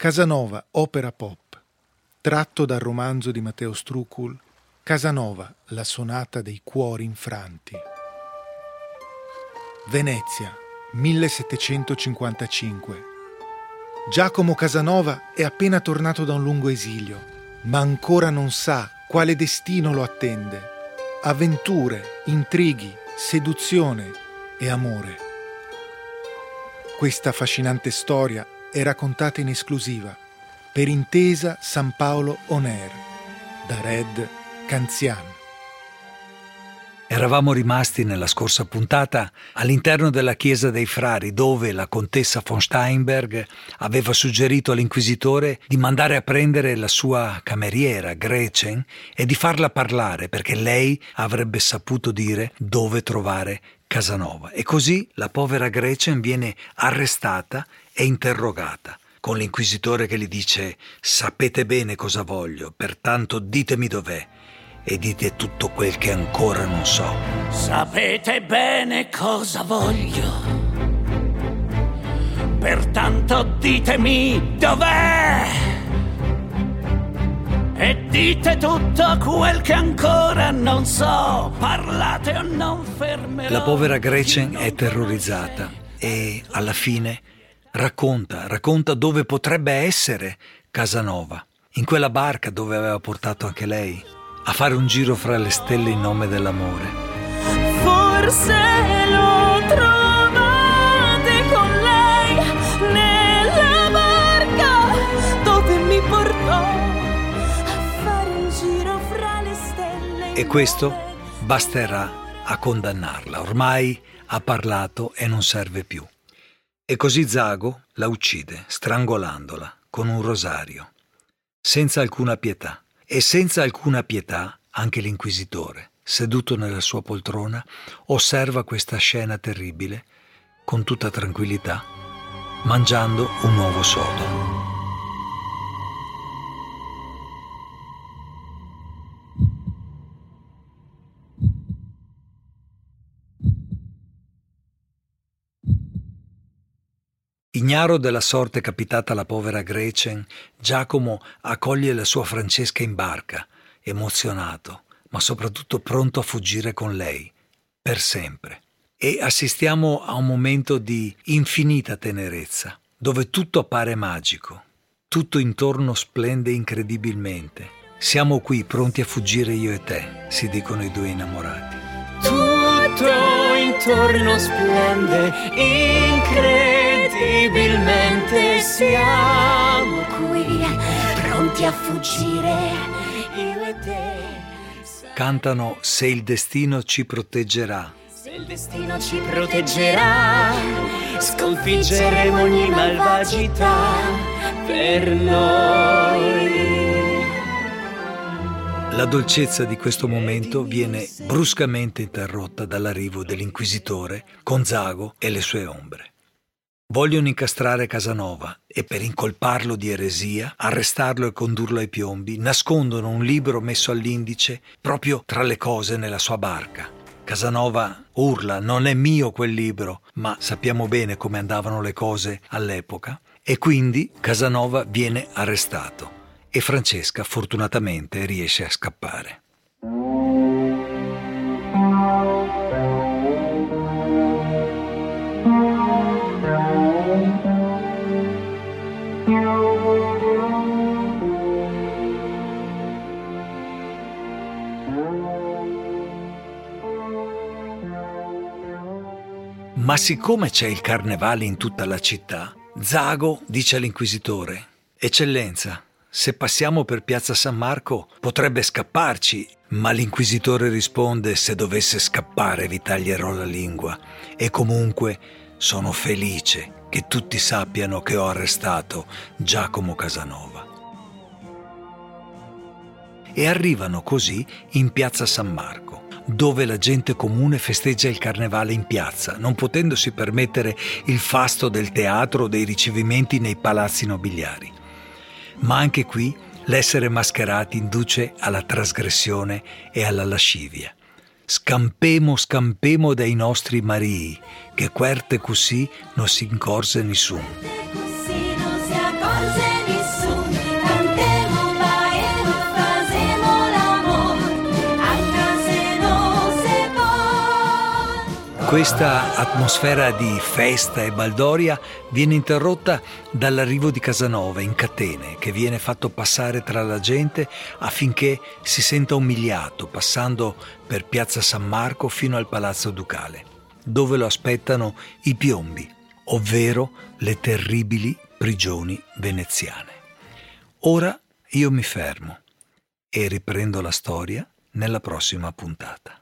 Casanova, opera pop, tratto dal romanzo di Matteo Strucul, Casanova, la sonata dei cuori infranti. Venezia, 1755. Giacomo Casanova è appena tornato da un lungo esilio, ma ancora non sa quale destino lo attende. Avventure, intrighi, seduzione e amore. Questa affascinante storia è raccontata in esclusiva per intesa San Paolo On Air da Red Canzian. Eravamo rimasti nella scorsa puntata all'interno della chiesa dei frari dove la contessa von Steinberg aveva suggerito all'inquisitore di mandare a prendere la sua cameriera Gretchen e di farla parlare perché lei avrebbe saputo dire dove trovare Casanova. E così la povera Gretchen viene arrestata e interrogata, con l'inquisitore che gli dice sapete bene cosa voglio, pertanto ditemi dov'è e dite tutto quel che ancora non so. Sapete bene cosa voglio, pertanto ditemi dov'è e dite tutto quel che ancora non so. Parlate o non fermerò. La povera Gretchen è terrorizzata e alla fine racconta, racconta dove potrebbe essere Casanova, in quella barca dove aveva portato anche lei, a fare un giro fra le stelle in nome dell'amore. Forse lo trovate E questo basterà a condannarla. Ormai ha parlato e non serve più. E così Zago la uccide, strangolandola, con un rosario, senza alcuna pietà. E senza alcuna pietà anche l'inquisitore, seduto nella sua poltrona, osserva questa scena terribile con tutta tranquillità, mangiando un nuovo sodo. Ignaro della sorte capitata alla povera Gretchen, Giacomo accoglie la sua Francesca in barca, emozionato, ma soprattutto pronto a fuggire con lei, per sempre. E assistiamo a un momento di infinita tenerezza, dove tutto appare magico, tutto intorno splende incredibilmente. Siamo qui pronti a fuggire io e te, si dicono i due innamorati. Tutto intorno splende incredibilmente incredibilmente siamo qui, pronti a fuggire, io e te. Cantano Se il destino ci proteggerà. Se il destino ci proteggerà, sconfiggeremo ogni malvagità per noi. La dolcezza di questo momento viene bruscamente interrotta dall'arrivo dell'inquisitore con Zago e le sue ombre. Vogliono incastrare Casanova e per incolparlo di eresia, arrestarlo e condurlo ai piombi, nascondono un libro messo all'indice proprio tra le cose nella sua barca. Casanova urla, non è mio quel libro, ma sappiamo bene come andavano le cose all'epoca, e quindi Casanova viene arrestato e Francesca fortunatamente riesce a scappare. Ma siccome c'è il carnevale in tutta la città, Zago dice all'inquisitore: Eccellenza, se passiamo per piazza San Marco potrebbe scapparci. Ma l'inquisitore risponde: Se dovesse scappare vi taglierò la lingua. E comunque sono felice che tutti sappiano che ho arrestato Giacomo Casanova. E arrivano così in piazza San Marco dove la gente comune festeggia il carnevale in piazza, non potendosi permettere il fasto del teatro o dei ricevimenti nei palazzi nobiliari. Ma anche qui l'essere mascherati induce alla trasgressione e alla lascivia. Scampemo, scampemo dai nostri marii, che querte così non si incorse nessuno. Questa atmosfera di festa e baldoria viene interrotta dall'arrivo di Casanova in catene che viene fatto passare tra la gente affinché si senta umiliato passando per piazza San Marco fino al palazzo ducale, dove lo aspettano i piombi, ovvero le terribili prigioni veneziane. Ora io mi fermo e riprendo la storia nella prossima puntata.